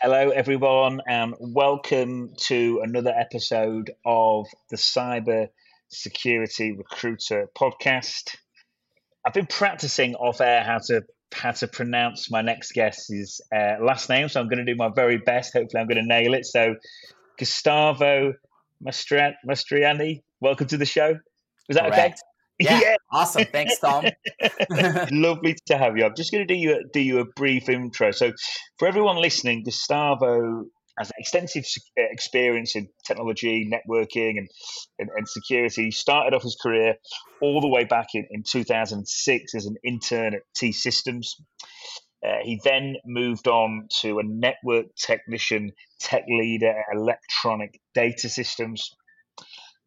Hello, everyone, and welcome to another episode of the Cyber Security Recruiter podcast. I've been practicing off air how to how to pronounce my next guest's uh, last name, so I'm going to do my very best. Hopefully, I'm going to nail it. So, Gustavo Mastroianni, welcome to the show. Was that Correct. okay? Yeah, yeah. awesome. Thanks, Tom. Lovely to have you. I'm just going to do you do you a brief intro. So, for everyone listening, Gustavo has extensive experience in technology, networking, and, and, and, security. He started off his career all the way back in, in 2006 as an intern at T Systems. Uh, he then moved on to a network technician, tech leader at Electronic Data Systems.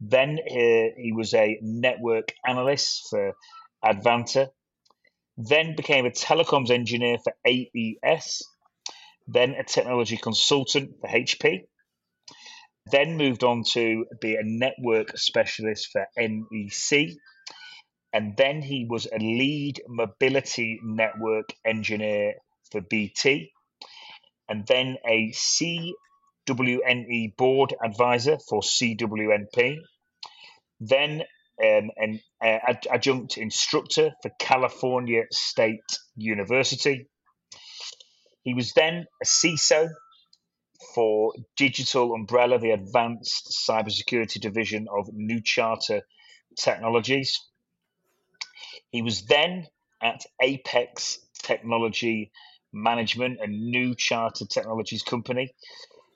Then uh, he was a network analyst for Advanta. Then became a telecoms engineer for AES. Then a technology consultant for HP. Then moved on to be a network specialist for NEC. And then he was a lead mobility network engineer for BT. And then a CWNE board advisor for CWNP then um, an uh, adjunct instructor for California State University. He was then a CISO for Digital Umbrella, the advanced cybersecurity division of New Charter Technologies. He was then at Apex Technology Management, a New Charter Technologies company.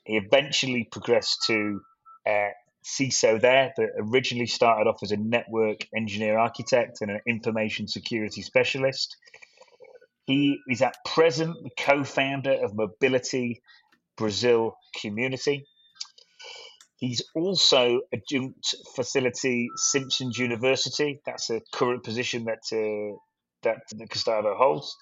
He eventually progressed to uh, CISO there that originally started off as a network engineer architect and an information security specialist. He is at present the co founder of Mobility Brazil Community. He's also adjunct facility Simpsons University. That's a current position that uh, that, that Gustavo holds.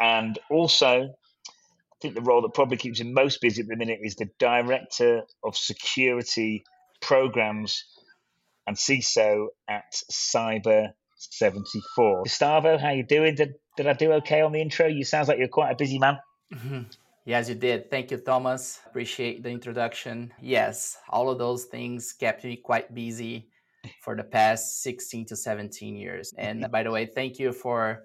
And also, I think the role that probably keeps him most busy at the minute is the director of security programs and CISO at Cyber 74. Gustavo, how you doing? Did, did I do okay on the intro? You sounds like you're quite a busy man. Mm-hmm. Yes, you did. Thank you, Thomas. Appreciate the introduction. Yes, all of those things kept me quite busy for the past 16 to 17 years. And by the way, thank you for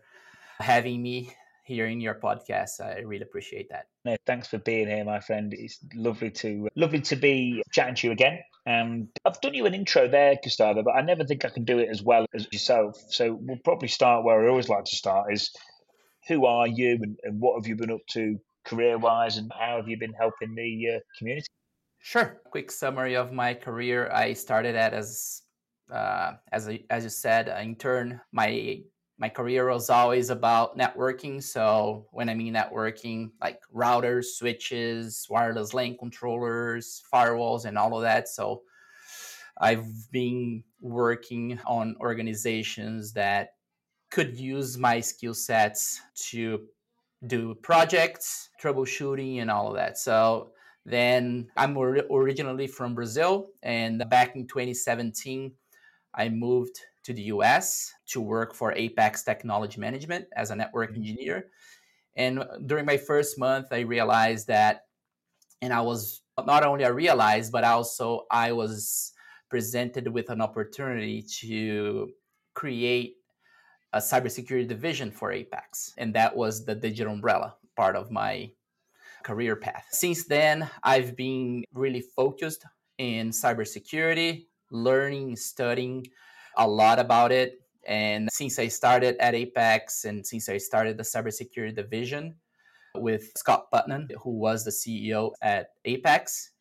having me here in your podcast. I really appreciate that. No, thanks for being here, my friend. It's lovely to lovely to be chatting to you again. And I've done you an intro there, Gustavo, but I never think I can do it as well as yourself. So we'll probably start where I always like to start: is who are you and, and what have you been up to career-wise, and how have you been helping the uh, community? Sure. Quick summary of my career: I started at as uh, as a, as you said, an intern. My my career was always about networking. So when I mean networking, like routers, switches, wireless LAN controllers, firewalls, and all of that. So I've been working on organizations that could use my skill sets to do projects, troubleshooting, and all of that. So then I'm originally from Brazil, and back in 2017, I moved to the US to work for Apex Technology Management as a network mm-hmm. engineer. And during my first month, I realized that, and I was not only I realized, but also I was presented with an opportunity to create a cybersecurity division for Apex. And that was the digital umbrella part of my career path. Since then, I've been really focused in cybersecurity, learning, studying a lot about it. And since I started at Apex and since I started the cybersecurity division with Scott Putnam, who was the CEO at Apex,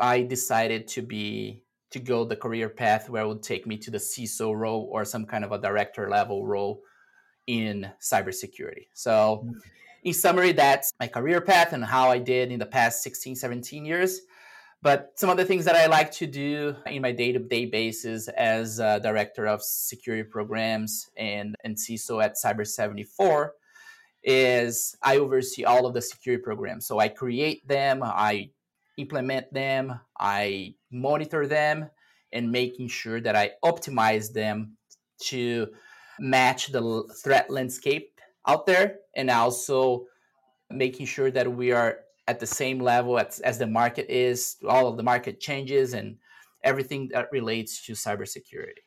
I decided to be to go the career path where it would take me to the CISO role or some kind of a director level role in cybersecurity. So, mm-hmm. in summary, that's my career path and how I did in the past 16, 17 years. But some of the things that I like to do in my day to day basis as director of security programs and, and CISO at Cyber 74 is I oversee all of the security programs. So I create them, I implement them, I monitor them, and making sure that I optimize them to match the threat landscape out there and also making sure that we are at the same level as, as the market is, all of the market changes and everything that relates to cybersecurity.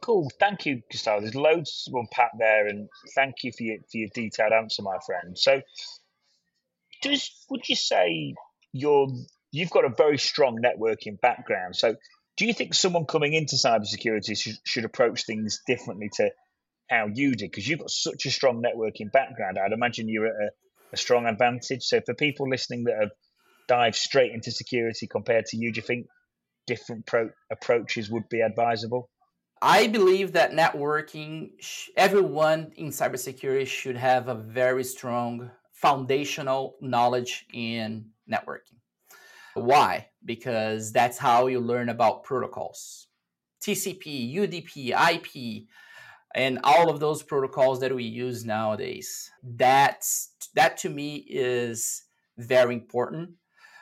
Cool. Thank you, Gustavo. There's loads to unpack there, and thank you for your for your detailed answer, my friend. So, does would you say you're you've got a very strong networking background? So, do you think someone coming into cybersecurity should, should approach things differently to how you did? Because you've got such a strong networking background. I'd imagine you're at a, a strong advantage. So, for people listening that have dived straight into security compared to you, do you think different pro- approaches would be advisable? I believe that networking, everyone in cybersecurity should have a very strong foundational knowledge in networking. Why? Because that's how you learn about protocols. TCP, UDP, IP, and all of those protocols that we use nowadays. That's that to me is very important.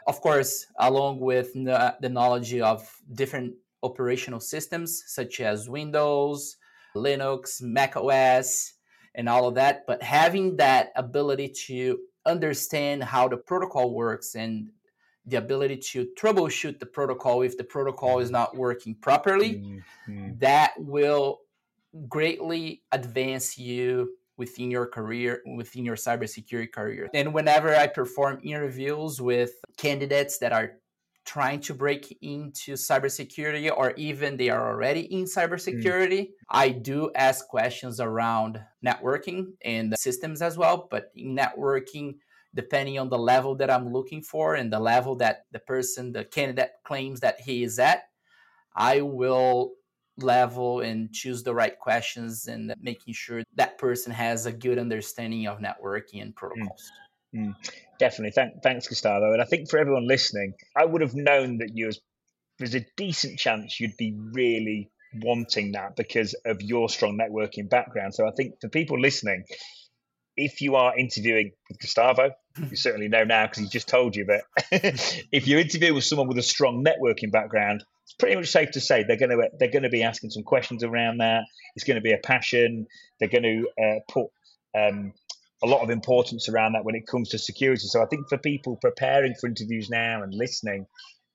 Of course, along with the knowledge of different operational systems such as Windows, Linux, Mac OS, and all of that. But having that ability to understand how the protocol works and the ability to troubleshoot the protocol if the protocol is not working properly, mm-hmm. that will greatly advance you within your career, within your cybersecurity career. And whenever I perform interviews with candidates that are trying to break into cybersecurity or even they are already in mm. cybersecurity, mm. I do ask questions around networking and systems as well. But in networking, depending on the level that I'm looking for and the level that the person, the candidate claims that he is at, I will level and choose the right questions and making sure that person has a good understanding of networking and mm. protocols. Mm. Mm. Definitely. Thank, thanks, Gustavo. And I think for everyone listening, I would have known that you was, there's a decent chance you'd be really wanting that because of your strong networking background. So I think for people listening, if you are interviewing with Gustavo, you certainly know now because he just told you that if you interview with someone with a strong networking background, it's pretty much safe to say they're going to they're going to be asking some questions around that. It's going to be a passion. They're going to uh, put um, a lot of importance around that when it comes to security. So I think for people preparing for interviews now and listening,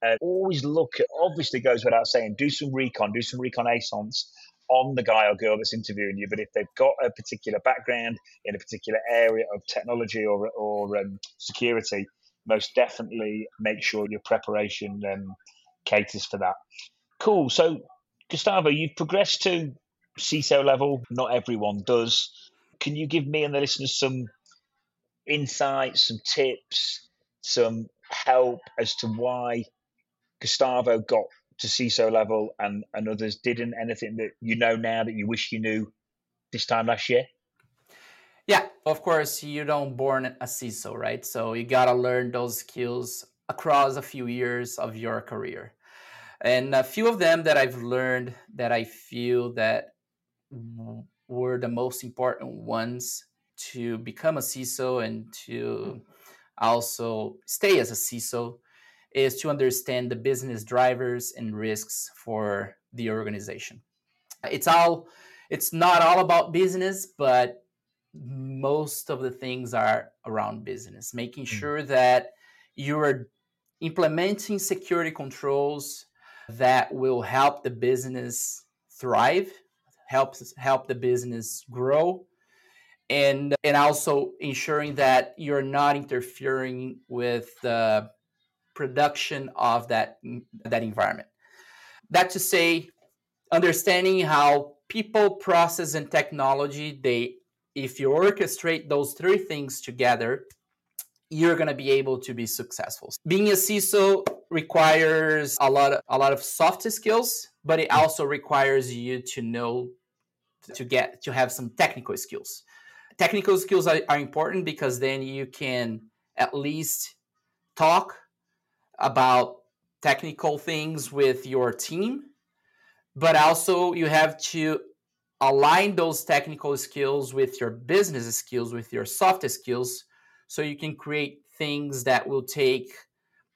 uh, always look at, obviously goes without saying, do some recon, do some reconnaissance on the guy or girl that's interviewing you. But if they've got a particular background in a particular area of technology or, or um, security, most definitely make sure your preparation um, caters for that. Cool. So, Gustavo, you've progressed to CISO level. Not everyone does. Can you give me and the listeners some insights, some tips, some help as to why Gustavo got to CISO level and, and others didn't? Anything that you know now that you wish you knew this time last year? Yeah, of course, you don't born a CISO, right? So you gotta learn those skills across a few years of your career. And a few of them that I've learned that I feel that were the most important ones to become a CISO and to also stay as a CISO is to understand the business drivers and risks for the organization. It's all it's not all about business, but most of the things are around business, making mm. sure that you are implementing security controls that will help the business thrive helps help the business grow and and also ensuring that you're not interfering with the production of that that environment. That to say understanding how people process and technology they if you orchestrate those three things together you're going to be able to be successful. Being a ciso requires a lot of, a lot of soft skills but it also requires you to know to get to have some technical skills. Technical skills are, are important because then you can at least talk about technical things with your team but also you have to align those technical skills with your business skills with your soft skills so you can create things that will take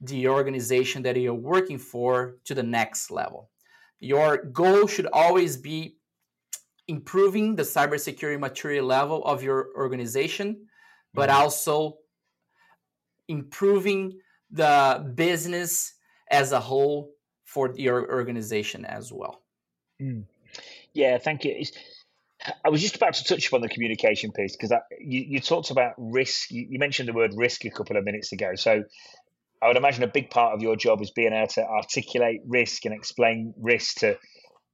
the organization that you're working for to the next level your goal should always be improving the cybersecurity maturity level of your organization, but mm-hmm. also improving the business as a whole for your organization as well. Mm. Yeah, thank you. I was just about to touch upon the communication piece because you, you talked about risk. You, you, mentioned the word risk a couple of minutes ago. So I would imagine a big part of your job is being able to articulate risk and explain risk to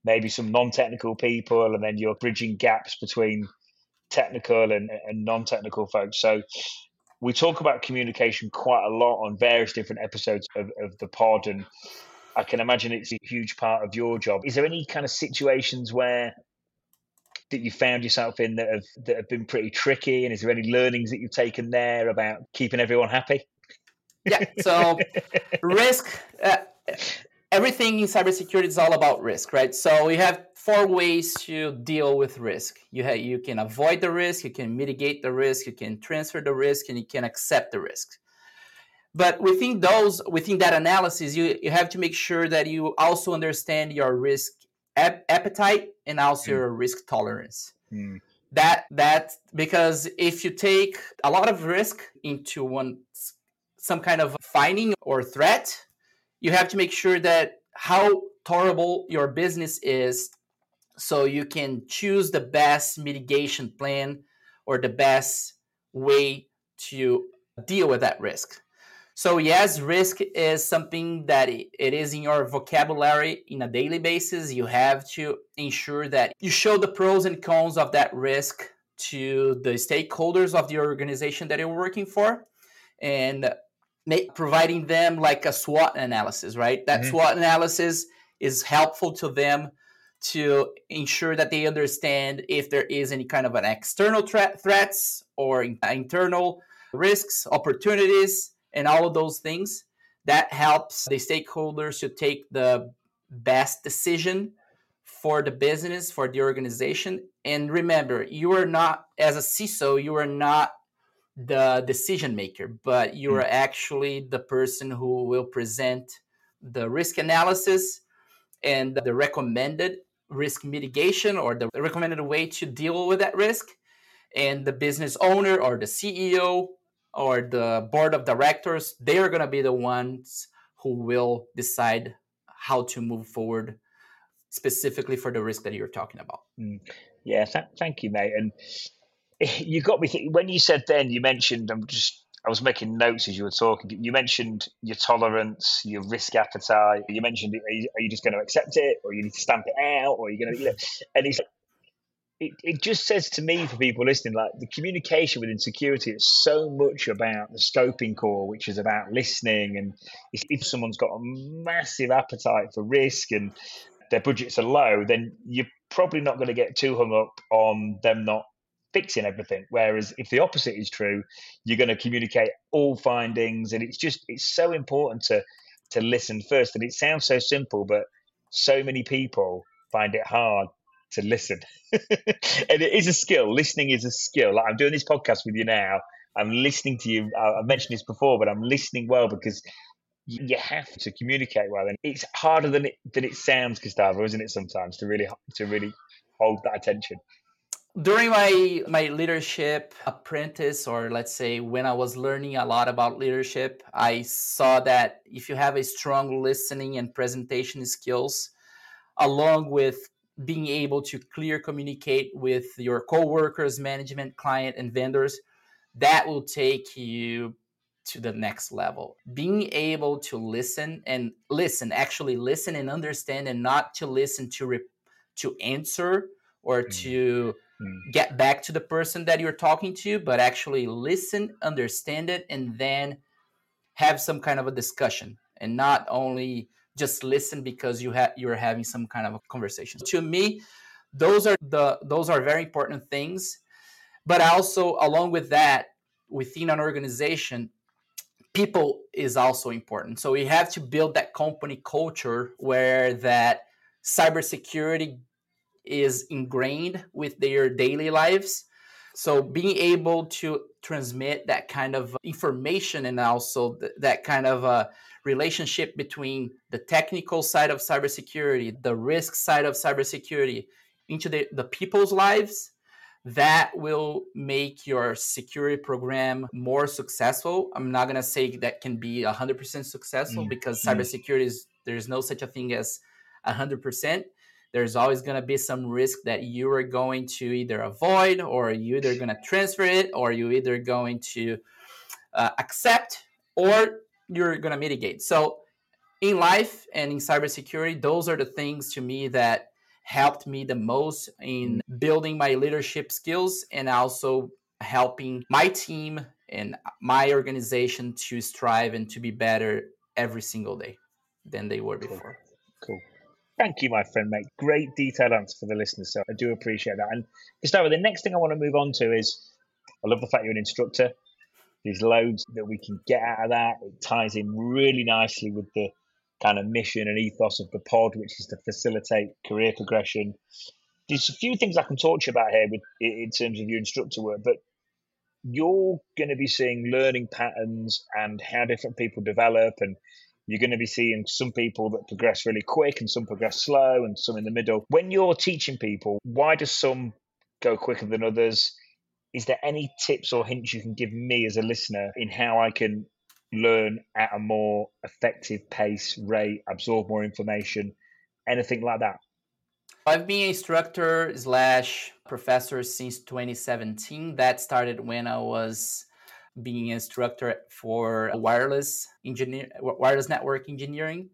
maybe some non-technical people, and then you're bridging gaps between technical and, and non-technical folks. So we talk about communication quite a lot on various different episodes of, of the pod, and I can imagine it's a huge part of your job. Is there any kind of situations where that you found yourself in that have that have been pretty tricky? And is there any learnings that you've taken there about keeping everyone happy? Yeah. So risk. Uh, everything in cybersecurity is all about risk, right? So we have four ways to deal with risk. You have, you can avoid the risk, you can mitigate the risk, you can transfer the risk, and you can accept the risk. But within those, within that analysis, you, you have to make sure that you also understand your risk ap- appetite and also mm. your risk tolerance. Mm. That that because if you take a lot of risk into one some kind of finding or threat, you have to make sure that how tolerable your business is so you can choose the best mitigation plan or the best way to deal with that risk. So yes, risk is something that it is in your vocabulary in a daily basis. You have to ensure that you show the pros and cons of that risk to the stakeholders of the organization that you're working for and make, providing them like a SWOT analysis, right? That mm-hmm. SWOT analysis is helpful to them to ensure that they understand if there is any kind of an external threat, threats or internal risks, opportunities, and all of those things. That helps the stakeholders to take the best decision for the business, for the organization. And remember, you are not, as a CISO, you are not the decision maker, but you are mm. actually the person who will present the risk analysis and the recommended risk mitigation or the recommended way to deal with that risk. And the business owner or the CEO or the board of directors, they are going to be the ones who will decide how to move forward specifically for the risk that you're talking about. Mm. Yeah, th- thank you, mate. And you got me when you said then, you mentioned, I'm just, I was making notes as you were talking. You mentioned your tolerance, your risk appetite. You mentioned, are you, are you just going to accept it, or you need to stamp it out, or are going to, you know, and it, it just says to me for people listening like the communication within security is so much about the scoping core which is about listening and if someone's got a massive appetite for risk and their budgets are low then you're probably not going to get too hung up on them not fixing everything whereas if the opposite is true you're going to communicate all findings and it's just it's so important to to listen first and it sounds so simple but so many people find it hard to listen. and it is a skill. Listening is a skill. Like I'm doing this podcast with you now. I'm listening to you. I've mentioned this before, but I'm listening well because you have to communicate well, and it's harder than it than it sounds, Gustavo, isn't it? Sometimes to really to really hold that attention. During my my leadership apprentice, or let's say when I was learning a lot about leadership, I saw that if you have a strong listening and presentation skills, along with being able to clear communicate with your coworkers, management, client, and vendors, that will take you to the next level. Being able to listen and listen, actually listen and understand, and not to listen to re- to answer or mm. to mm. get back to the person that you're talking to, but actually listen, understand it, and then have some kind of a discussion, and not only just listen because you have you're having some kind of a conversation. To me, those are the those are very important things. But also along with that, within an organization, people is also important. So we have to build that company culture where that cybersecurity is ingrained with their daily lives. So being able to transmit that kind of information and also th- that kind of uh, relationship between the technical side of cybersecurity, the risk side of cybersecurity into the, the people's lives, that will make your security program more successful. I'm not going to say that can be 100% successful mm. because mm. cybersecurity is there's no such a thing as 100%. There's always going to be some risk that you are going to either avoid or you either going to transfer it or you either going to uh, accept or you're going to mitigate. So in life and in cybersecurity, those are the things to me that helped me the most in mm. building my leadership skills and also helping my team and my organization to strive and to be better every single day than they were before. Cool. Thank you, my friend, mate. Great detailed answer for the listeners. So I do appreciate that. And Gustavo, the next thing I want to move on to is I love the fact you're an instructor. There's loads that we can get out of that. It ties in really nicely with the kind of mission and ethos of the pod, which is to facilitate career progression. There's a few things I can talk to you about here with in terms of your instructor work, but you're going to be seeing learning patterns and how different people develop and you're going to be seeing some people that progress really quick and some progress slow and some in the middle. When you're teaching people, why do some go quicker than others? Is there any tips or hints you can give me as a listener in how I can learn at a more effective pace, rate, absorb more information, anything like that? I've been instructor slash professor since 2017. That started when I was being an instructor for wireless engineer, wireless network engineering.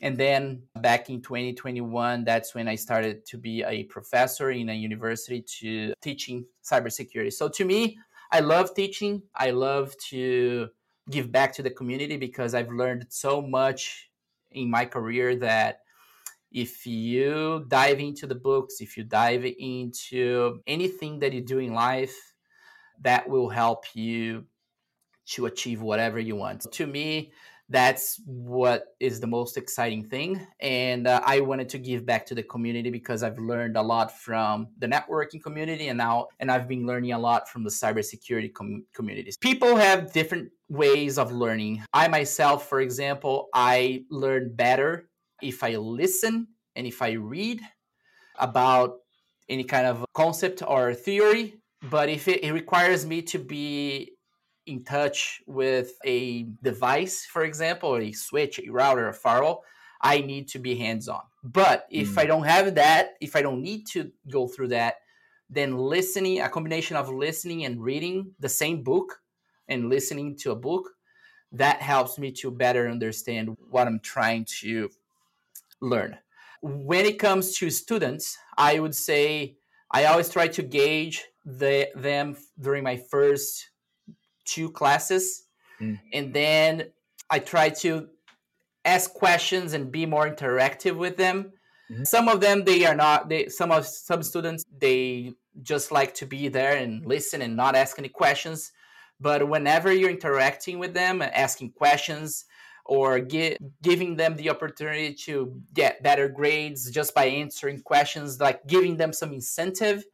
And then back in 2021, that's when I started to be a professor in a university to teaching cybersecurity. So to me, I love teaching. I love to give back to the community because I've learned so much in my career that if you dive into the books, if you dive into anything that you do in life, that will help you to achieve whatever you want. To me, that's what is the most exciting thing. And uh, I wanted to give back to the community because I've learned a lot from the networking community and now, and I've been learning a lot from the cybersecurity com- communities. People have different ways of learning. I myself, for example, I learn better if I listen and if I read about any kind of concept or theory. But if it, it requires me to be in touch with a device, for example, a switch, a router, a firewall, I need to be hands on. But if mm. I don't have that, if I don't need to go through that, then listening, a combination of listening and reading the same book and listening to a book, that helps me to better understand what I'm trying to learn. When it comes to students, I would say I always try to gauge the, them during my first two classes mm. and then i try to ask questions and be more interactive with them mm-hmm. some of them they are not they some of some students they just like to be there and listen and not ask any questions but whenever you're interacting with them and asking questions or gi- giving them the opportunity to get better grades just by answering questions like giving them some incentive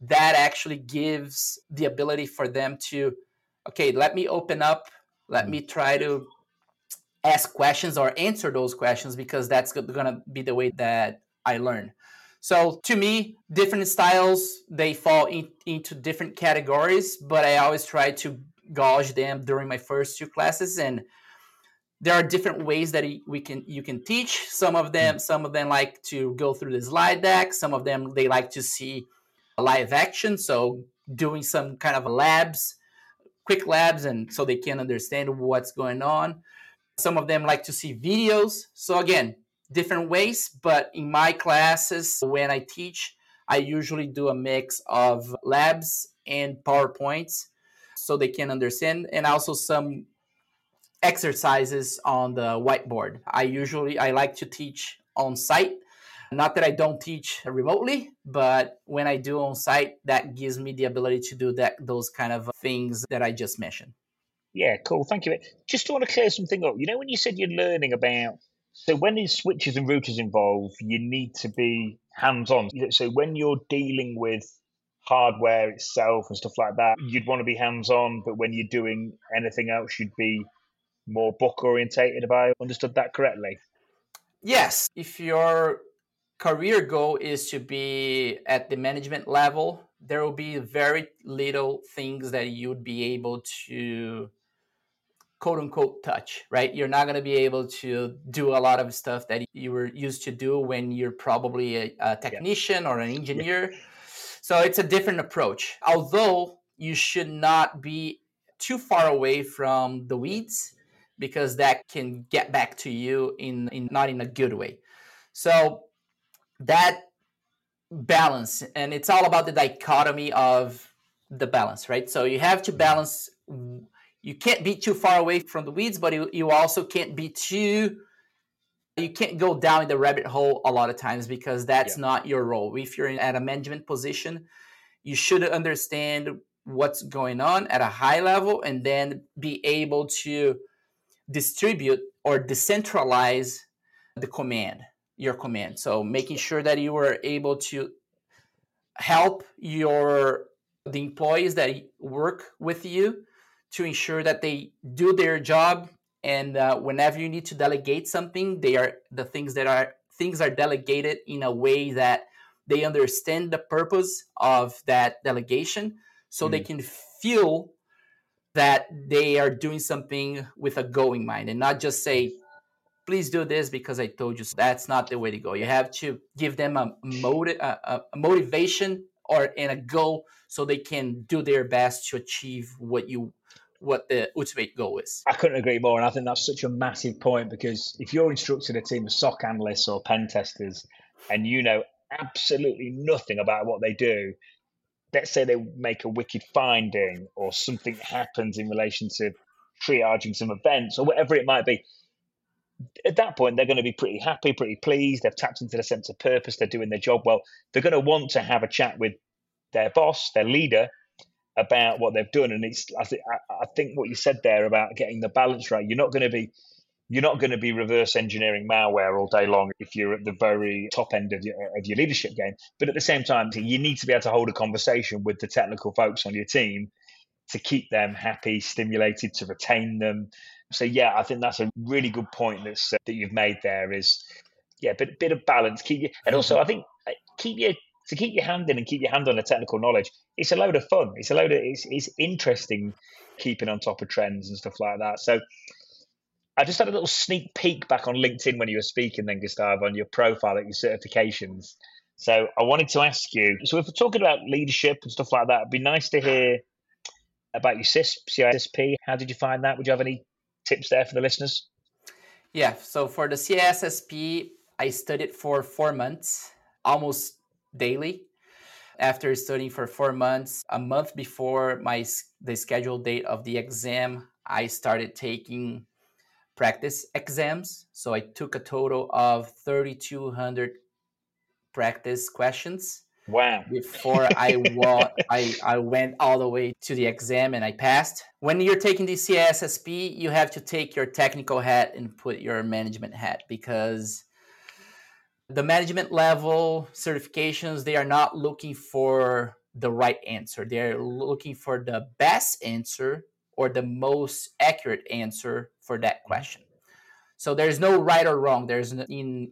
that actually gives the ability for them to okay, let me open up, let mm. me try to ask questions or answer those questions because that's going to be the way that I learn. So to me, different styles they fall in, into different categories, but I always try to gauge them during my first two classes and there are different ways that we can you can teach some of them mm. some of them like to go through the slide deck some of them they like to see live action so doing some kind of labs quick labs and so they can understand what's going on. Some of them like to see videos. So again, different ways, but in my classes when I teach, I usually do a mix of labs and PowerPoints so they can understand and also some exercises on the whiteboard. I usually I like to teach on site not that I don't teach remotely, but when I do on site, that gives me the ability to do that those kind of things that I just mentioned. Yeah, cool. Thank you. Just want to clear something up. You know, when you said you're learning about, so when there's switches and routers involved, you need to be hands on. So when you're dealing with hardware itself and stuff like that, you'd want to be hands on. But when you're doing anything else, you'd be more book orientated. Have I understood that correctly? Yes. If you're career goal is to be at the management level there will be very little things that you would be able to quote unquote touch, right? You're not going to be able to do a lot of stuff that you were used to do when you're probably a, a technician yeah. or an engineer. Yeah. So it's a different approach. Although you should not be too far away from the weeds because that can get back to you in, in not in a good way. So that balance and it's all about the dichotomy of the balance, right? So you have to mm-hmm. balance you can't be too far away from the weeds, but you, you also can't be too you can't go down in the rabbit hole a lot of times because that's yeah. not your role. If you're in, at a management position, you should understand what's going on at a high level and then be able to distribute or decentralize the command, your command. So making sure that you are able to help your the employees that work with you to ensure that they do their job and uh, whenever you need to delegate something they are the things that are things are delegated in a way that they understand the purpose of that delegation so mm. they can feel that they are doing something with a going mind and not just say please do this because i told you so. that's not the way to go you have to give them a, motive, a, a motivation or and a goal so they can do their best to achieve what you what the ultimate goal is. I couldn't agree more, and I think that's such a massive point because if you're instructing a team of SOC analysts or pen testers, and you know absolutely nothing about what they do, let's say they make a wicked finding or something happens in relation to triaging some events or whatever it might be. At that point, they're going to be pretty happy, pretty pleased. They've tapped into the sense of purpose. They're doing their job well. They're going to want to have a chat with their boss, their leader, about what they've done. And it's I think I think what you said there about getting the balance right. You're not going to be you're not going to be reverse engineering malware all day long if you're at the very top end of your, of your leadership game. But at the same time, you need to be able to hold a conversation with the technical folks on your team to keep them happy, stimulated, to retain them. So yeah, I think that's a really good point that's uh, that you've made there. Is yeah, bit bit of balance. Keep you, and also I think uh, keep your to keep your hand in and keep your hand on the technical knowledge. It's a load of fun. It's a load of it's, it's interesting keeping on top of trends and stuff like that. So I just had a little sneak peek back on LinkedIn when you were speaking, then Gustavo, on your profile at your certifications. So I wanted to ask you. So if we're talking about leadership and stuff like that, it'd be nice to hear about your CISP, CISSP. How did you find that? Would you have any tips there for the listeners? Yeah. So for the CISSP, I studied for four months, almost daily. After studying for four months, a month before my the scheduled date of the exam, I started taking practice exams. So I took a total of 3,200 practice questions. Wow. Before I, wa- I, I went all the way to the exam and I passed. When you're taking the CISSP, you have to take your technical hat and put your management hat because the management level certifications, they are not looking for the right answer. They're looking for the best answer or the most accurate answer for that mm-hmm. question. So there's no right or wrong. There's in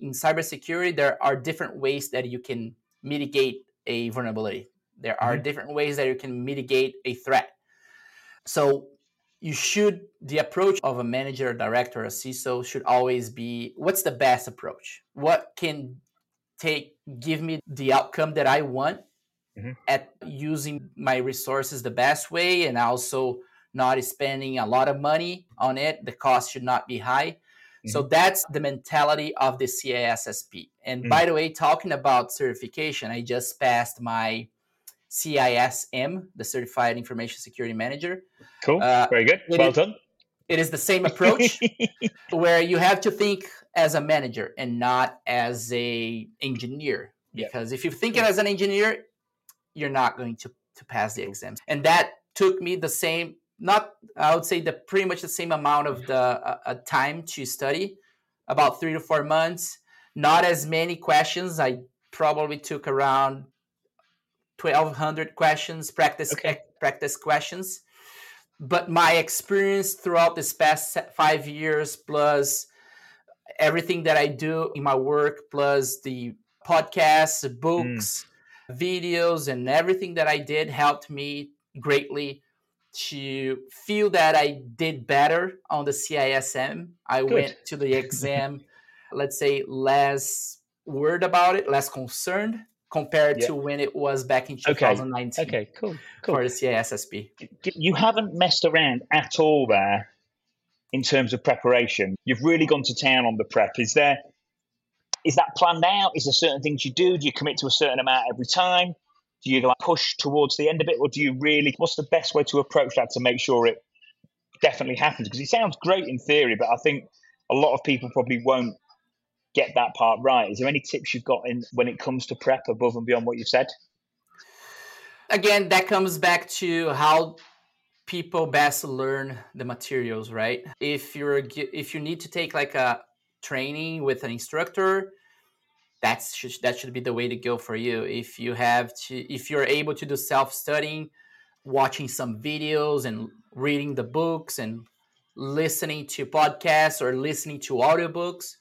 in cybersecurity there are different ways that you can mitigate a vulnerability. There are mm-hmm. different ways that you can mitigate a threat. So you should the approach of a manager, a director, a CISO should always be what's the best approach? What can take give me the outcome that I want mm-hmm. at using my resources the best way and also not spending a lot of money on it. The cost should not be high. Mm-hmm. So that's the mentality of the CISSP. And mm-hmm. by the way, talking about certification, I just passed my CISM, the Certified Information Security Manager. Cool. Uh, Very good. Well is, done. It is the same approach where you have to think as a manager and not as a engineer. Because if you think it as an engineer, you're not going to, to pass the exams. And that took me the same not I would say the pretty much the same amount of the uh, uh, time to study, about three to four months. Not as many questions. I probably took around twelve hundred questions, practice okay. practice questions. But my experience throughout this past five years, plus everything that I do in my work, plus the podcasts, books. Mm videos and everything that I did helped me greatly to feel that I did better on the CISM. I Good. went to the exam, let's say, less worried about it, less concerned compared yep. to when it was back in 2019. Okay, okay cool, cool. For the CISSP. You haven't messed around at all there in terms of preparation. You've really gone to town on the prep. Is there is that planned out? Is there certain things you do? Do you commit to a certain amount every time? Do you like push towards the end of it, or do you really? What's the best way to approach that to make sure it definitely happens? Because it sounds great in theory, but I think a lot of people probably won't get that part right. Is there any tips you've got in when it comes to prep above and beyond what you've said? Again, that comes back to how people best learn the materials, right? If you're if you need to take like a training with an instructor, that's that should be the way to go for you. If you have to if you're able to do self-studying, watching some videos and reading the books and listening to podcasts or listening to audiobooks,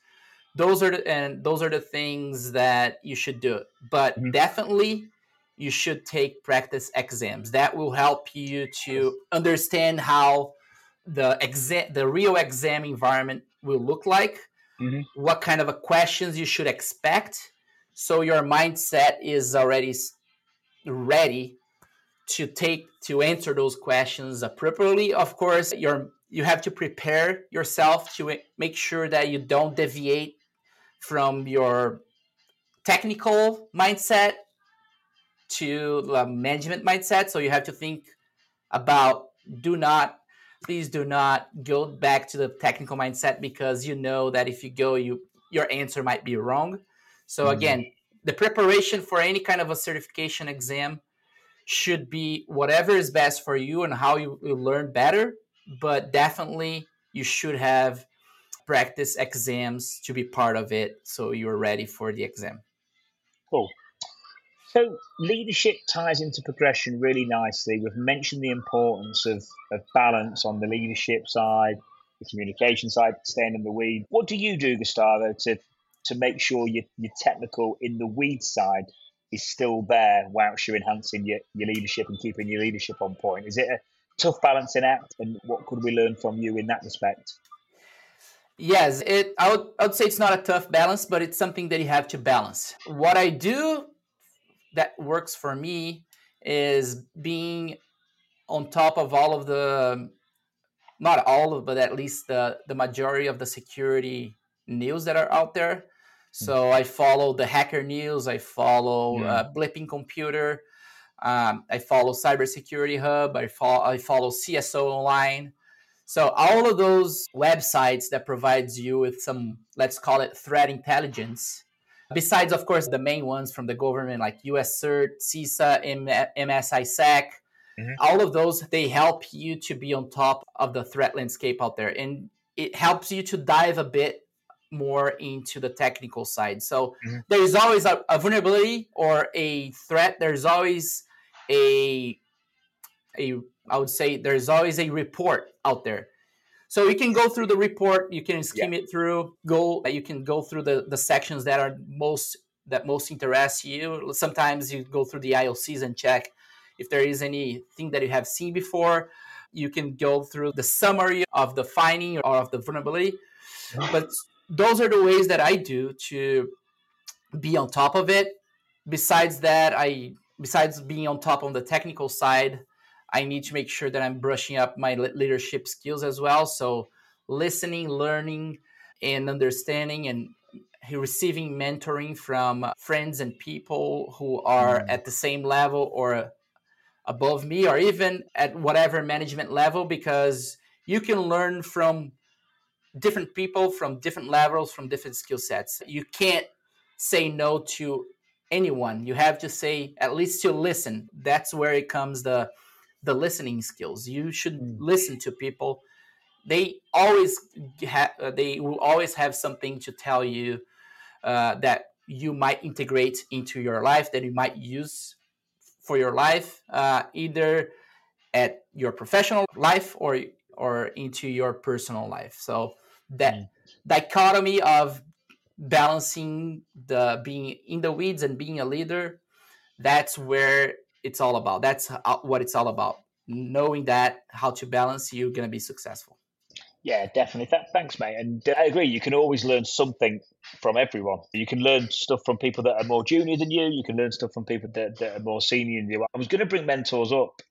those are the, and those are the things that you should do but mm-hmm. definitely you should take practice exams that will help you to understand how the exam the real exam environment will look like mm-hmm. what kind of questions you should expect so your mindset is already ready to take to answer those questions appropriately of course you're you have to prepare yourself to make sure that you don't deviate from your technical mindset to the management mindset. So you have to think about do not please do not go back to the technical mindset because you know that if you go you your answer might be wrong. So mm-hmm. again, the preparation for any kind of a certification exam should be whatever is best for you and how you, you learn better, but definitely you should have practice exams to be part of it so you're ready for the exam. Cool. So leadership ties into progression really nicely. We've mentioned the importance of, of balance on the leadership side, the communication side, staying in the weed. What do you do, Gustavo, to to make sure your, your technical in the weed side is still there whilst you're enhancing your, your leadership and keeping your leadership on point? Is it a tough balancing act and what could we learn from you in that respect? Yes, it. I would, I would say it's not a tough balance, but it's something that you have to balance. What I do that works for me is being on top of all of the, not all of, but at least the the majority of the security news that are out there. So I follow the hacker news. I follow yeah. uh, Bleeping Computer. Um, I follow Cybersecurity Hub. I follow I follow CSO Online. So all of those websites that provides you with some, let's call it threat intelligence, besides of course the main ones from the government like US CERT, CISA, MSISAC, mm-hmm. all of those they help you to be on top of the threat landscape out there, and it helps you to dive a bit more into the technical side. So mm-hmm. there's always a, a vulnerability or a threat. There's always a a I would say there's always a report out there. So you can go through the report, you can skim yeah. it through, go you can go through the, the sections that are most that most interest you. Sometimes you go through the IOCs and check if there is anything that you have seen before. You can go through the summary of the finding or of the vulnerability. But those are the ways that I do to be on top of it. Besides that, I besides being on top on the technical side, I need to make sure that I'm brushing up my leadership skills as well. So, listening, learning, and understanding, and receiving mentoring from friends and people who are mm. at the same level or above me, or even at whatever management level, because you can learn from different people from different levels, from different skill sets. You can't say no to anyone. You have to say, at least to listen. That's where it comes the the listening skills. You should mm. listen to people. They always have. Uh, they will always have something to tell you uh, that you might integrate into your life that you might use for your life, uh, either at your professional life or or into your personal life. So that mm. dichotomy of balancing the being in the weeds and being a leader that's where it's all about. That's uh, what it's all about. Knowing that how to balance, you're gonna be successful. Yeah, definitely. Th- thanks, mate. And uh, I agree. You can always learn something from everyone. You can learn stuff from people that are more junior than you. You can learn stuff from people that, that are more senior than you. I was going to bring mentors up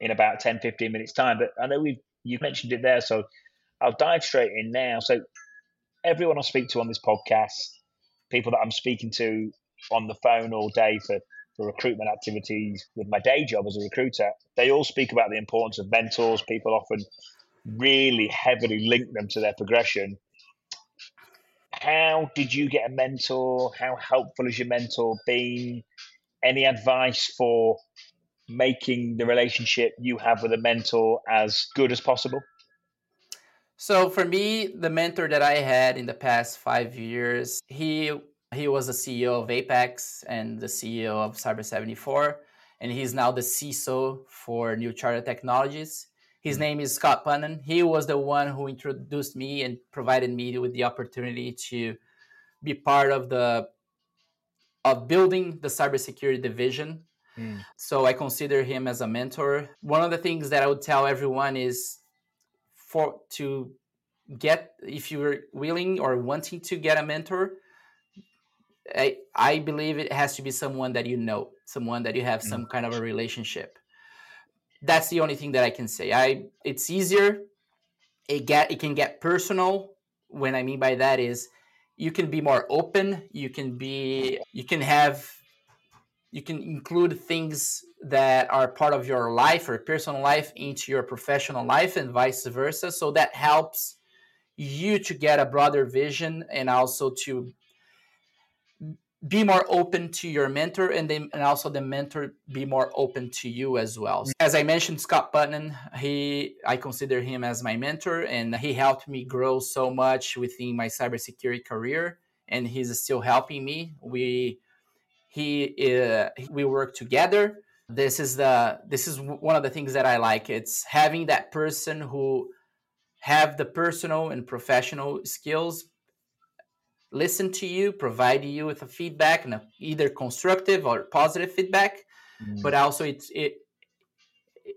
in about 10, 15 minutes time, but I know we you mentioned it there, so I'll dive straight in now. So everyone I speak to on this podcast, people that I'm speaking to on the phone all day for, for recruitment activities with my day job as a recruiter, they all speak about the importance of mentors. People often really heavily link them to their progression. How did you get a mentor? How helpful has your mentor been? Any advice for making the relationship you have with a mentor as good as possible? So for me, the mentor that I had in the past five years, he he was the CEO of Apex and the CEO of Cyber 74, and he's now the CISO for New Charter Technologies. His hmm. name is Scott Punnan. He was the one who introduced me and provided me with the opportunity to be part of the of building the cybersecurity division. Mm. So I consider him as a mentor. One of the things that I would tell everyone is for to get if you're willing or wanting to get a mentor I, I believe it has to be someone that you know someone that you have mm. some kind of a relationship. That's the only thing that i can say. I it's easier. It get it can get personal. When i mean by that is you can be more open. You can be you can have you can include things that are part of your life or personal life into your professional life and vice versa. So that helps you to get a broader vision and also to be more open to your mentor and then and also the mentor be more open to you as well. As i mentioned scott Punnan he i consider him as my mentor and he helped me grow so much within my cybersecurity career and he's still helping me. We he uh, we work together. This is the this is one of the things that i like. It's having that person who have the personal and professional skills listen to you provide you with a feedback and a, either constructive or positive feedback mm. but also it's it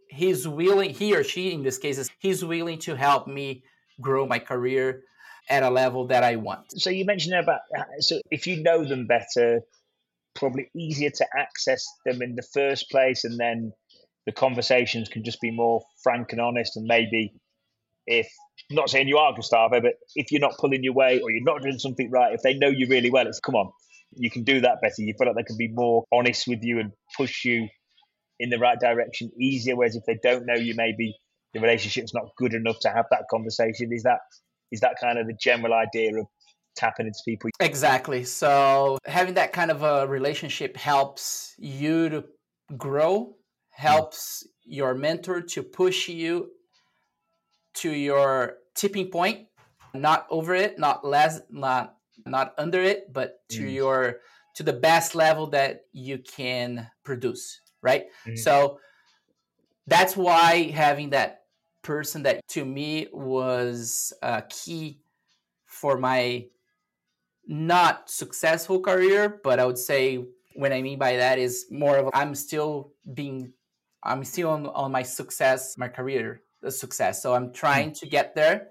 he's willing he or she in this case is he's willing to help me grow my career at a level that i want so you mentioned about so if you know them better probably easier to access them in the first place, and then the conversations can just be more frank and honest. And maybe if I'm not saying you are Gustavo, but if you're not pulling your weight or you're not doing something right, if they know you really well, it's come on, you can do that better. You feel like they can be more honest with you and push you in the right direction easier. Whereas if they don't know you, maybe the relationship's not good enough to have that conversation. Is that is that kind of the general idea of tapping into people. Exactly. So having that kind of a relationship helps you to grow, helps mm. your mentor to push you to your tipping point, not over it, not less, not not under it, but to mm. your to the best level that you can produce, right? Mm. So that's why having that person that to me was uh, key for my not successful career, but I would say what I mean by that is more of I'm still being I'm still on, on my success, my career success. So I'm trying mm. to get there.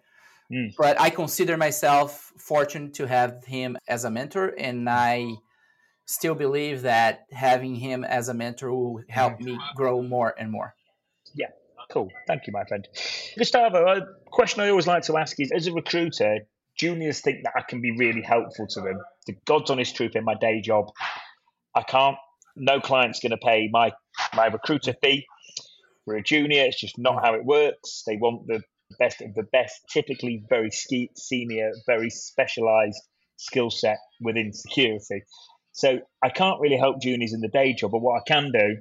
Mm. But I consider myself fortunate to have him as a mentor and I still believe that having him as a mentor will help me grow more and more. Yeah, cool. Thank you, my friend. Gustavo, a question I always like to ask is as a recruiter, juniors think that I can be really helpful to them. The God's honest truth in my day job, I can't. No client's going to pay my my recruiter fee for a junior. It's just not mm. how it works. They want the best of the best, typically very senior, very specialized skill set within security. So I can't really help juniors in the day job, but what I can do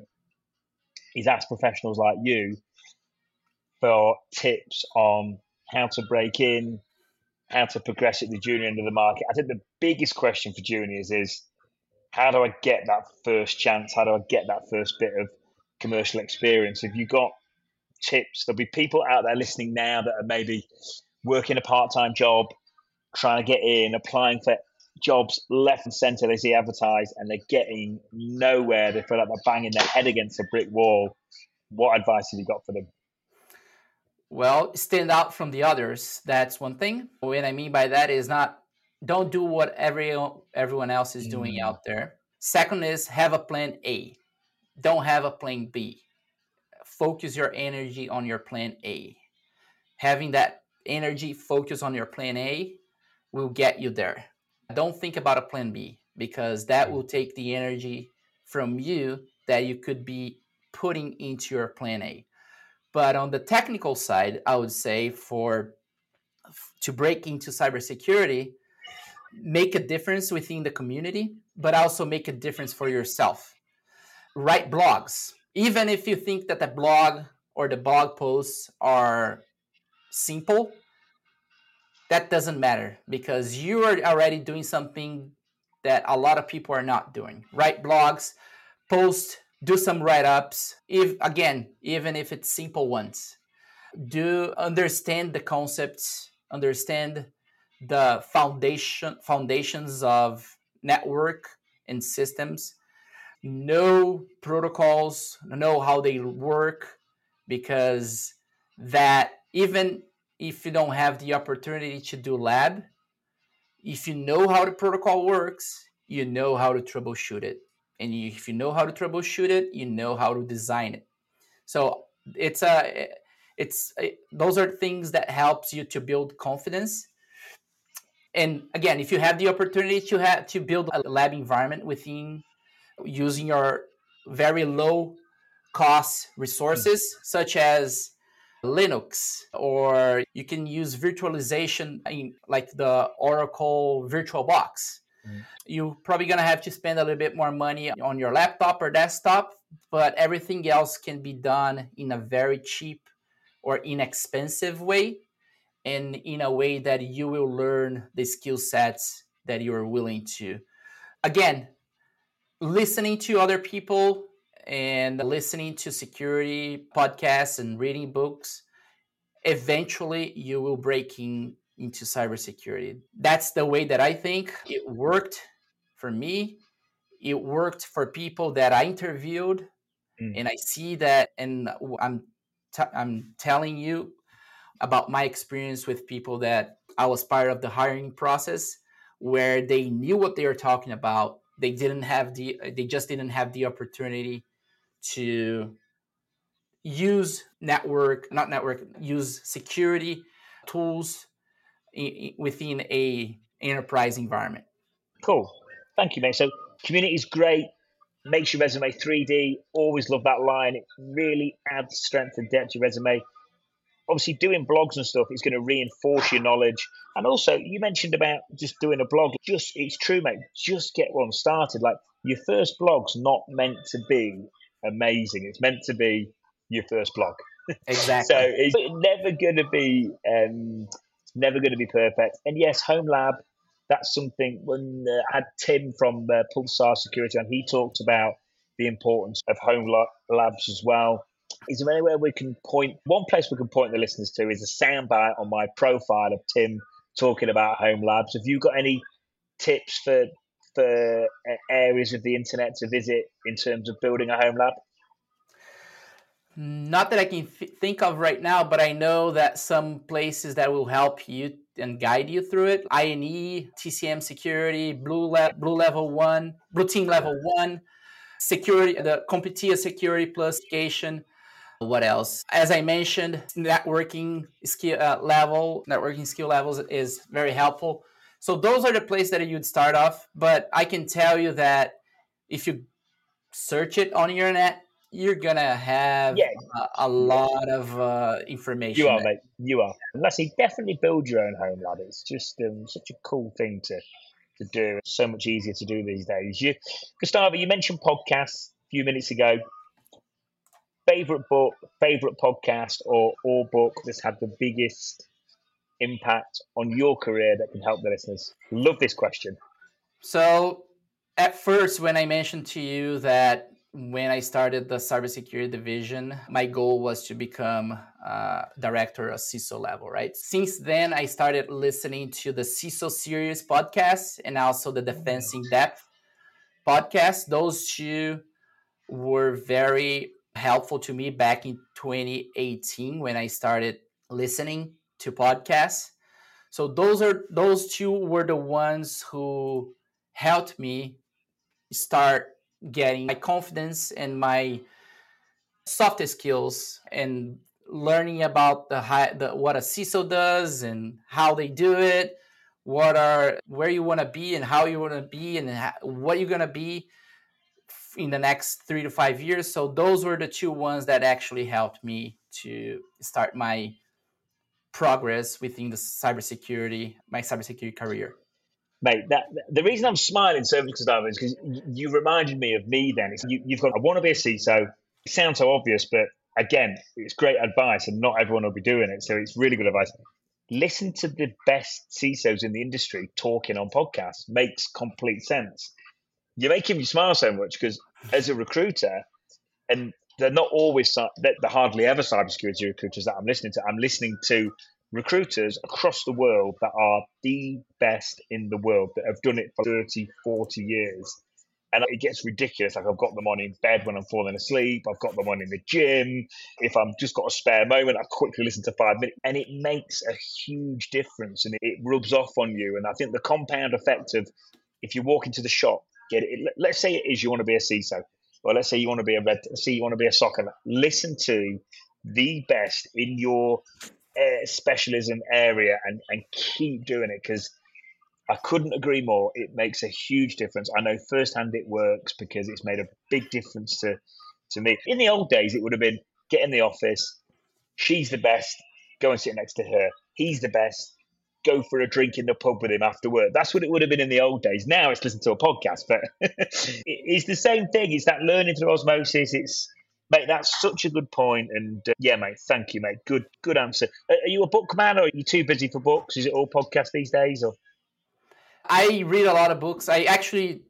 is ask professionals like you for tips on how to break in, how to progress at the junior end of the market. I think the biggest question for juniors is how do I get that first chance? How do I get that first bit of commercial experience? If you got tips, there'll be people out there listening now that are maybe working a part time job, trying to get in, applying for jobs left and center they see advertised and they're getting nowhere. They feel like they're banging their head against a brick wall. What advice have you got for them? Well, stand out from the others. That's one thing. What I mean by that is not don't do what every, everyone else is doing mm. out there. Second is have a plan A. Don't have a plan B. Focus your energy on your plan A. Having that energy focus on your plan A will get you there. Don't think about a plan B because that will take the energy from you that you could be putting into your plan A. But on the technical side, I would say for to break into cybersecurity, make a difference within the community, but also make a difference for yourself. Write blogs. Even if you think that the blog or the blog posts are simple, that doesn't matter because you are already doing something that a lot of people are not doing. Write blogs, post, do some write-ups. If again, even if it's simple ones, do understand the concepts, understand the foundation foundations of network and systems know protocols know how they work because that even if you don't have the opportunity to do lab, if you know how the protocol works, you know how to troubleshoot it. And if you know how to troubleshoot it, you know how to design it. So it's a it's a, those are things that helps you to build confidence. And again, if you have the opportunity to have to build a lab environment within using your very low cost resources, mm-hmm. such as Linux, or you can use virtualization in, like the Oracle VirtualBox. Mm. You're probably going to have to spend a little bit more money on your laptop or desktop, but everything else can be done in a very cheap or inexpensive way and in a way that you will learn the skill sets that you're willing to. Again, listening to other people and listening to security podcasts and reading books, eventually you will break in into cybersecurity. That's the way that I think it worked for me. It worked for people that I interviewed, mm. and I see that. And I'm t- I'm telling you about my experience with people that I was part of the hiring process, where they knew what they were talking about. They didn't have the. They just didn't have the opportunity to use network, not network, use security tools within a enterprise environment. Cool. Thank you, mate. So community is great. Makes your resume 3D. Always love that line. It really adds strength and depth to your resume. Obviously, doing blogs and stuff is going to reinforce your knowledge. And also, you mentioned about just doing a blog. Just it's true, mate. Just get one started. Like your first blog's not meant to be amazing. It's meant to be your first blog. Exactly. so it's never going to be um, never going to be perfect. And yes, Home Lab. That's something. When uh, I had Tim from uh, Pulsar Security, and he talked about the importance of home labs as well. Is there anywhere we can point? One place we can point the listeners to is a soundbite on my profile of Tim talking about home labs. Have you got any tips for for uh, areas of the internet to visit in terms of building a home lab? Not that I can f- think of right now, but I know that some places that will help you and guide you through it. INE, TCM Security, Blue, Le- Blue Level One, Blue Team Level One, Security, the CompTIA Security Plus Education. What else? As I mentioned, networking skill uh, level, networking skill levels is very helpful. So those are the places that you'd start off. But I can tell you that if you search it on your net, you're gonna have yeah. a, a, lot of uh, information. You are, there. mate. You are. Unless you definitely build your own home lab. It's just um, such a cool thing to to do. It's so much easier to do these days. You, Gustavo, you mentioned podcasts a few minutes ago. Favorite book, favorite podcast, or or book that's had the biggest impact on your career that can help the listeners? Love this question. So, at first, when I mentioned to you that when I started the cybersecurity division, my goal was to become uh, director or CISO level, right? Since then, I started listening to the CISO series podcast and also the Defense in Depth podcast. Those two were very helpful to me back in 2018 when I started listening to podcasts. So those are those two were the ones who helped me start getting my confidence and my soft skills and learning about the, high, the what a CISO does and how they do it, what are where you want to be and how you want to be and what you're going to be in the next three to five years. So those were the two ones that actually helped me to start my progress within the cybersecurity, my cybersecurity career. Mate, that the reason I'm smiling so much, Gustavo, is because you reminded me of me. Then you, you've got I want to be a CISO. It sounds so obvious, but again, it's great advice, and not everyone will be doing it. So it's really good advice. Listen to the best CISOs in the industry talking on podcasts. Makes complete sense. You're making me smile so much because as a recruiter, and they're not always they're hardly ever cybersecurity recruiters that I'm listening to. I'm listening to recruiters across the world that are the best in the world that have done it for 30, 40 years. And it gets ridiculous. Like I've got them on in bed when I'm falling asleep. I've got them on in the gym. If I'm just got a spare moment, I quickly listen to five minutes, and it makes a huge difference, and it rubs off on you. And I think the compound effect of if you walk into the shop, get it. Let's say it is you want to be a CISO, or let's say you want to be a red. See, you want to be a soccer. Listen to the best in your uh, specialism area and and keep doing it because I couldn't agree more. It makes a huge difference. I know firsthand it works because it's made a big difference to, to me. In the old days, it would have been get in the office, she's the best, go and sit next to her. He's the best, go for a drink in the pub with him after work. That's what it would have been in the old days. Now it's listen to a podcast, but it's the same thing. It's that learning through osmosis. It's mate, that's such a good point. And uh, yeah, mate, thank you, mate. Good, good answer. Are you a book man, or are you too busy for books? Is it all podcast these days, or? I read a lot of books. I actually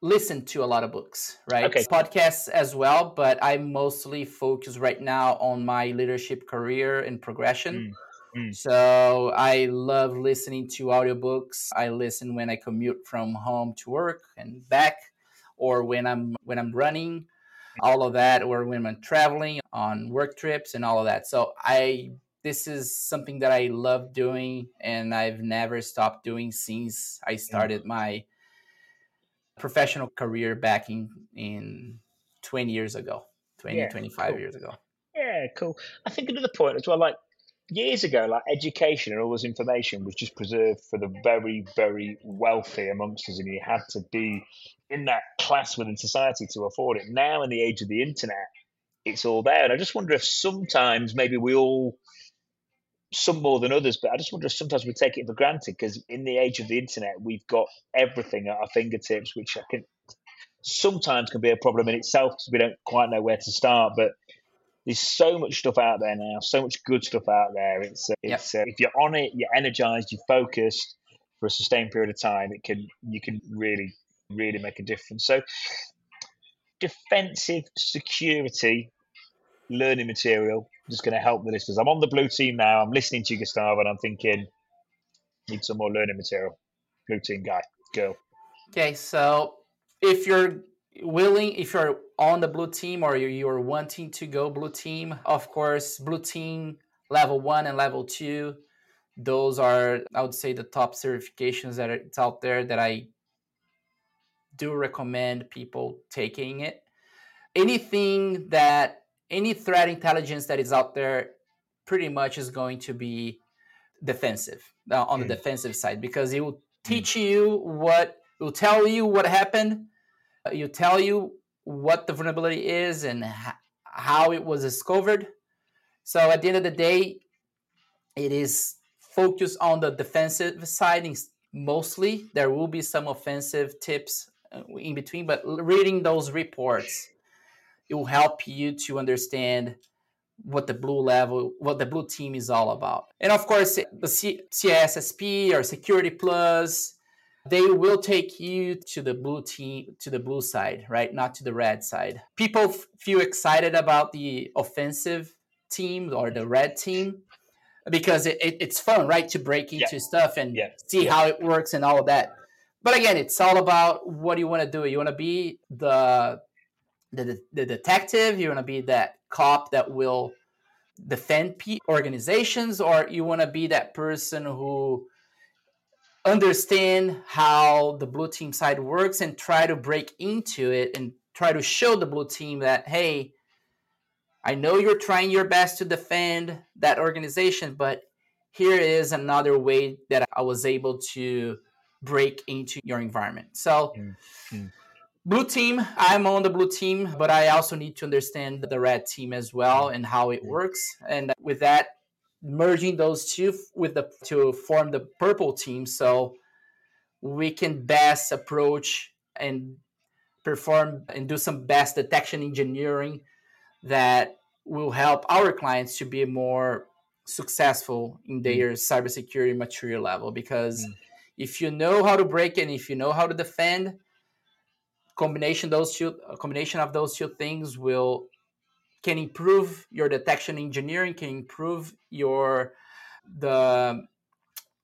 listen to a lot of books, right? Okay. Podcasts as well, but I mostly focus right now on my leadership career and progression. Mm. Mm. So I love listening to audiobooks. I listen when I commute from home to work and back or when I'm when I'm running, all of that or when I'm traveling on work trips and all of that. So I this is something that I love doing and I've never stopped doing since I started my professional career back in in 20 years ago 20 yeah, 25 cool. years ago yeah cool i think another point as well like years ago like education and all this information was just preserved for the very very wealthy amongst us and you had to be in that class within society to afford it now in the age of the internet it's all there and i just wonder if sometimes maybe we all some more than others, but I just wonder if sometimes we take it for granted because in the age of the internet, we've got everything at our fingertips, which I can sometimes can be a problem in itself because we don't quite know where to start. But there's so much stuff out there now, so much good stuff out there. It's uh, it's yep. uh, if you're on it, you're energized, you're focused for a sustained period of time. It can you can really really make a difference. So defensive security learning material just going to help the listeners. I'm on the blue team now. I'm listening to you, Gustavo, and I'm thinking, need some more learning material. Blue team guy, girl. Okay, so if you're willing, if you're on the blue team or you're wanting to go blue team, of course, blue team level one and level two, those are, I would say, the top certifications that are it's out there that I do recommend people taking it. Anything that any threat intelligence that is out there pretty much is going to be defensive uh, on mm. the defensive side because it will teach mm. you what it will tell you what happened uh, you tell you what the vulnerability is and how it was discovered so at the end of the day it is focused on the defensive side mostly there will be some offensive tips uh, in between but reading those reports it will help you to understand what the blue level, what the blue team is all about. And of course, the C- CISSP or Security Plus, they will take you to the blue team, to the blue side, right? Not to the red side. People f- feel excited about the offensive team or the red team because it, it, it's fun, right? To break into yeah. stuff and yeah. see yeah. how it works and all of that. But again, it's all about what do you want to do. You want to be the the, the detective. You want to be that cop that will defend organizations, or you want to be that person who understand how the blue team side works and try to break into it and try to show the blue team that hey I know you're trying your best to defend that organization, but here is another way that I was able to break into your environment. So, mm-hmm. blue team, I'm on the blue team, but I also need to understand the red team as well and how it works. And with that, merging those two with the to form the purple team, so we can best approach and perform and do some best detection engineering that will help our clients to be more successful in mm. their cybersecurity maturity level because mm. if you know how to break and if you know how to defend combination those two a combination of those two things will can improve your detection engineering can improve your the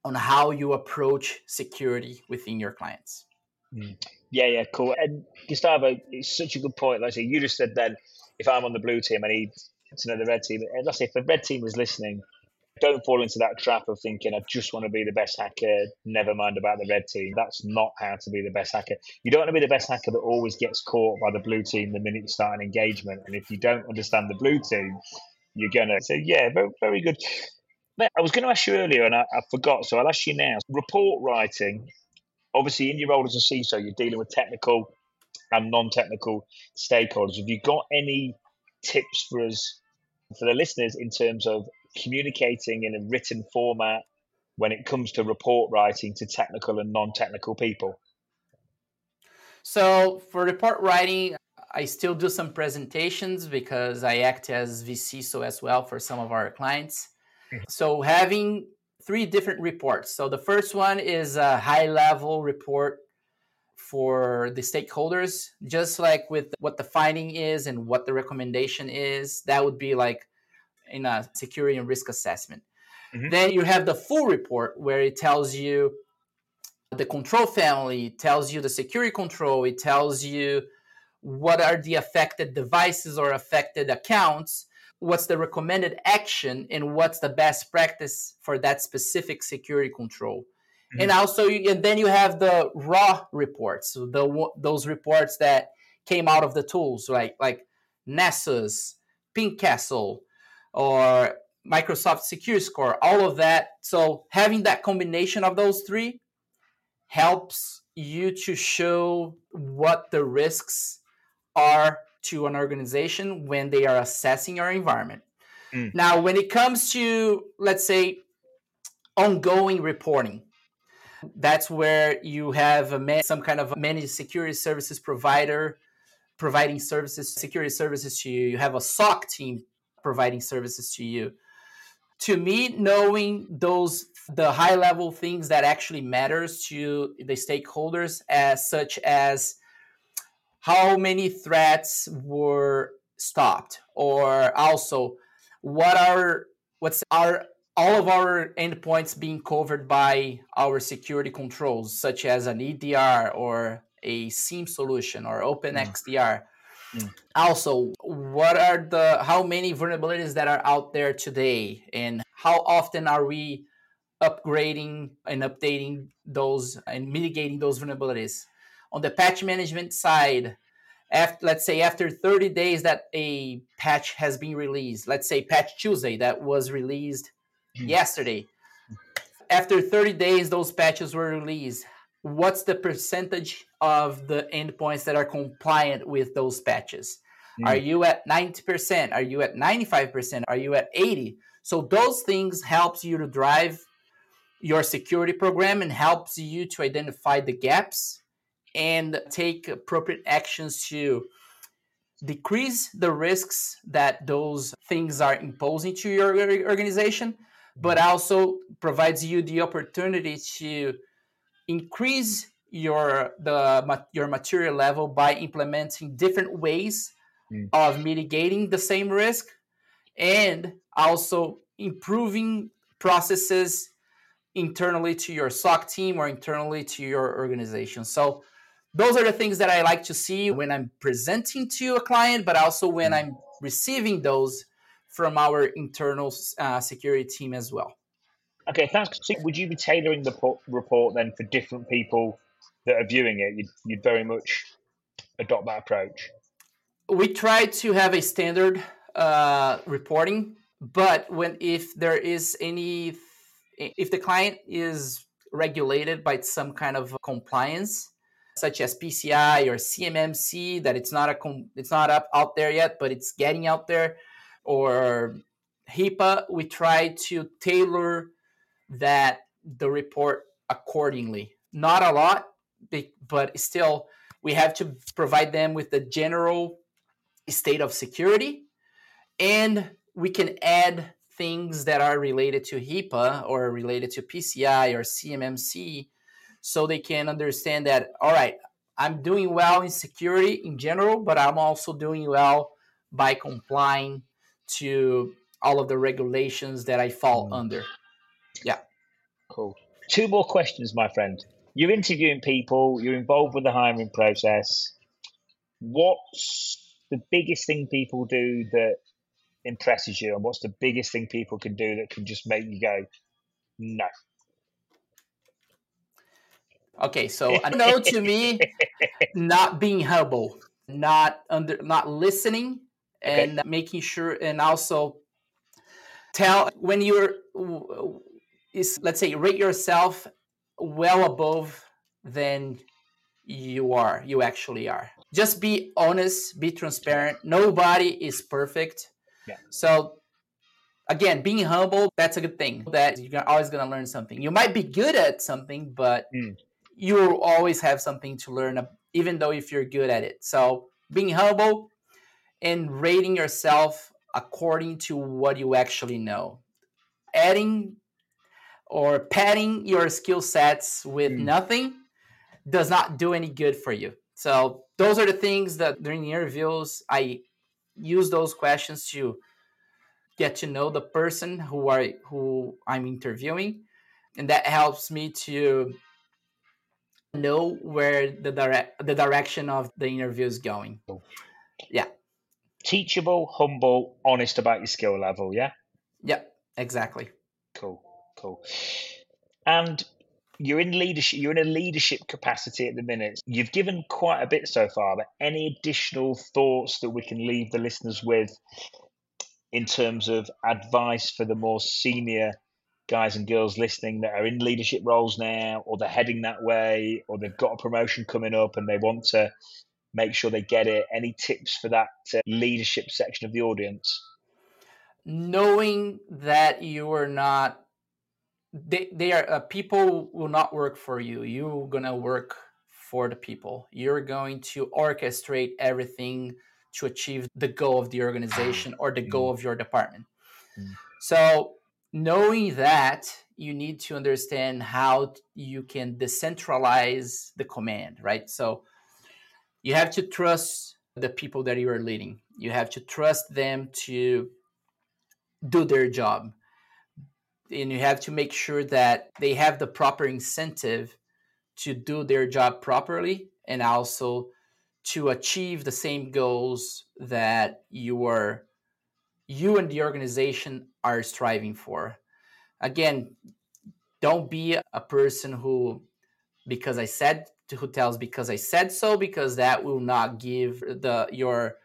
on how you approach security within your clients mm. yeah yeah cool and gustavo it's such a good point like I say, you just said then, if I'm on the blue team, I need to know the red team. And let's say if the red team was listening, don't fall into that trap of thinking I just want to be the best hacker. Never mind about the red team. That's not how to be the best hacker. You don't want to be the best hacker that always gets caught by the blue team the minute you start an engagement. And if you don't understand the blue team, you're gonna. So yeah, very very good. I was going to ask you earlier and I, I forgot, so I'll ask you now. Report writing. Obviously, in your role as a CISO, you're dealing with technical and non-technical stakeholders. Have you got any tips for us, for the listeners, in terms of communicating in a written format when it comes to report writing to technical and non-technical people? So for report writing, I still do some presentations because I act as VC vCISO as well for some of our clients. Mm-hmm. So having three different reports. So the first one is a high level report for the stakeholders, just like with what the finding is and what the recommendation is. That would be like in a security and risk assessment. Mm-hmm. Then you have the full report where it tells you the control family, tells you the security control, it tells you what are the affected devices or affected accounts, what's the recommended action, and what's the best practice for that specific security control. Mm-hmm. And also, and then you have the raw reports, so the those reports that came out of the tools, like like Nessus, Ping Castle, or Microsoft Secure Score, all of that. So having that combination of those three helps you to show what the risks are to an organization when they are assessing your environment. Mm. Now, when it comes to, let's say, ongoing reporting, that's where you have a, some kind of managed security services provider providing services, security services to you. You have a SOC team providing services to you. To me, knowing those the high level things that actually matters to the stakeholders, as such as how many threats were stopped, or also what are what's our all of our endpoints being covered by our security controls, such as an EDR or a SIEM solution or OpenXDR. Mm. Mm. Also, what are the how many vulnerabilities that are out there today, and how often are we upgrading and updating those and mitigating those vulnerabilities? On the patch management side, after let's say after 30 days that a patch has been released, let's say Patch Tuesday that was released Hmm. yesterday. After 30 days, those patches were released. What's the percentage of the endpoints that are compliant with those patches? Mm. Are you at 90%? Are you at 95%? Are you at 80? So those things helps you to drive your security program and helps you to identify the gaps and take appropriate actions to decrease the risks that those things are imposing to your organization but also provides you the opportunity to increase your the your material level by implementing different ways mm. of mitigating the same risk and also improving processes internally to your SOC team or internally to your organization. So those are the things that I like to see when I'm presenting to a client, but also when I'm receiving those from our internal uh, security team as well. Okay, thanks. So would you be tailoring the report then for different people that are viewing it? You'd, you'd very much adopt that approach. We try to have a standard uh, reporting, but when if there is any, if the client is regulated by some kind of compliance, such as PCI or CMMC, that it's not a it's not up out there yet, but it's getting out there, or HIPAA, we try to tailor that the report accordingly. Not a lot, but still, we have to provide them with the general state of security, and we can add things that are related to HIPAA or related to PCI or CMMC so they can understand that all right i'm doing well in security in general but i'm also doing well by complying to all of the regulations that i fall mm. under yeah. Cool. Two more questions my friend. You're interviewing people you're involved with the hiring process. What's the biggest thing people do that impresses you and what's the biggest thing people can do that can just make you go no Okay, so I know to me, not being humble, not under, not listening, and okay. making sure, and also tell when you're is let's say rate yourself well above than you are, you actually are. Just be honest, be transparent. Nobody is perfect. Yeah. So again, being humble, that's a good thing. That you're always gonna learn something. You might be good at something, but mm you will always have something to learn, even though if you're good at it. So being humble and rating yourself according to what you actually know. Adding or padding your skill sets with mm. nothing does not do any good for you. So those are the things that during the interviews I use those questions to get to know the person who are who I'm interviewing and that helps me to know where the direct the direction of the interview is going. Yeah. Teachable, humble, honest about your skill level, yeah? Yeah, exactly. Cool. And you're in leadership you're in a leadership capacity at the minute. You've given quite a bit so far, but any additional thoughts that we can leave the listeners with in terms of advice for the more senior guys and girls listening that are in leadership roles now, or they're heading that way, or they've got a promotion coming up and they want to make sure they get it? Any tips for that uh, leadership section of the audience? Knowing that you are not, they, they are uh, people will not work for you. You're gonna work for the people. You're going to orchestrate everything to achieve the goal of the organization or the goal mm. of your department. Mm. So knowing that you need to understand how you can decentralize the command right so you have to trust the people that you are leading you have to trust them to do their job and you have to make sure that they have the proper incentive to do their job properly and also to achieve the same goals that you are you and the organization are striving for. Again, don't be a person who, because I said, who tells because I said so, because that will not give the your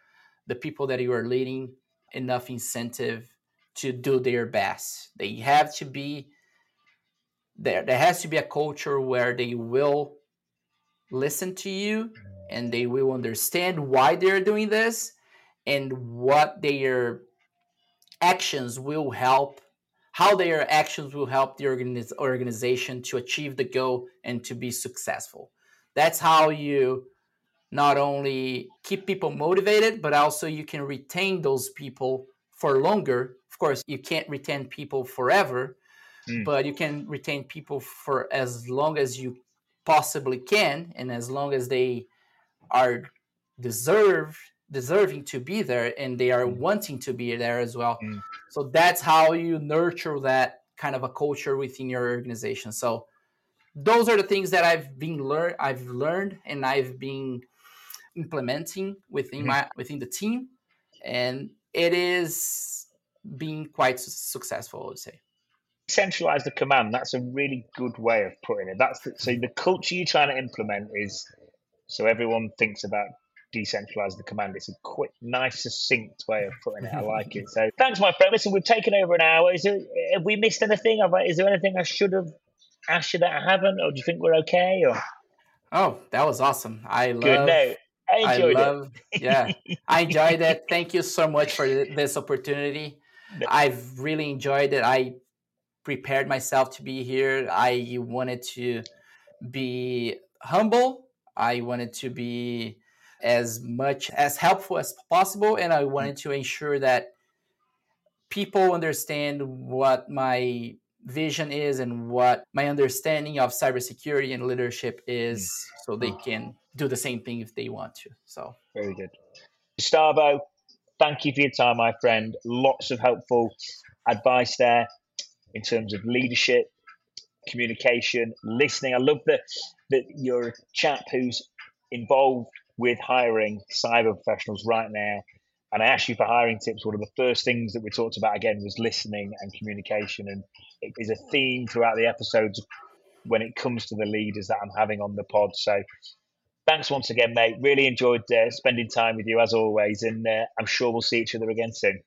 the people that you are leading enough incentive to do their best. They have to be there. There has to be a culture where they will listen to you and they will understand why they're doing this and what their actions will help how their actions will help the organiz- organization to achieve the goal and to be successful that's how you not only keep people motivated but also you can retain those people for longer course you can't retain people forever mm. but you can retain people for as long as you possibly can and as long as they are deserve deserving to be there and they are Mm. wanting to be there as well. Mm. So that's how you nurture that kind of a culture within your organization. So those are the things that I've been learned I've learned and I've been implementing within Mhm. my within the team and it is being quite successful, I would say. Centralize the command. That's a really good way of putting it. That's the, so the culture you're trying to implement is so everyone thinks about decentralize the command. It's a quick, nice, succinct way of putting it. I like it. So thanks, my friend. Listen, we've taken over an hour. Is there, have we missed anything? Is there anything I should have asked you that I haven't, or do you think we're okay? Or Oh, that was awesome. I love good? No, I I enjoyed love, yeah, I enjoyed it. Thank you so much for this opportunity. I've really enjoyed it. I prepared myself to be here. I wanted to be humble. I wanted to be as much as helpful as possible, and I mm-hmm. wanted to ensure that people understand what my vision is and what my understanding of cybersecurity and leadership is, mm. so they can do the same thing if they want to. So. Very good. Gustavo, thank you for your time, my friend. Lots of helpful advice there in terms of leadership, communication, listening. I love that that you're a chap who's involved with hiring cyber professionals right now. And I asked you for hiring tips. One of the first things that we talked about again was listening and communication, and it is a theme throughout the episodes when it comes to the leaders that I'm having on the pod. So thanks once again, mate. Really enjoyed uh, spending time with you as always, and uh, I'm sure we'll see each other again soon.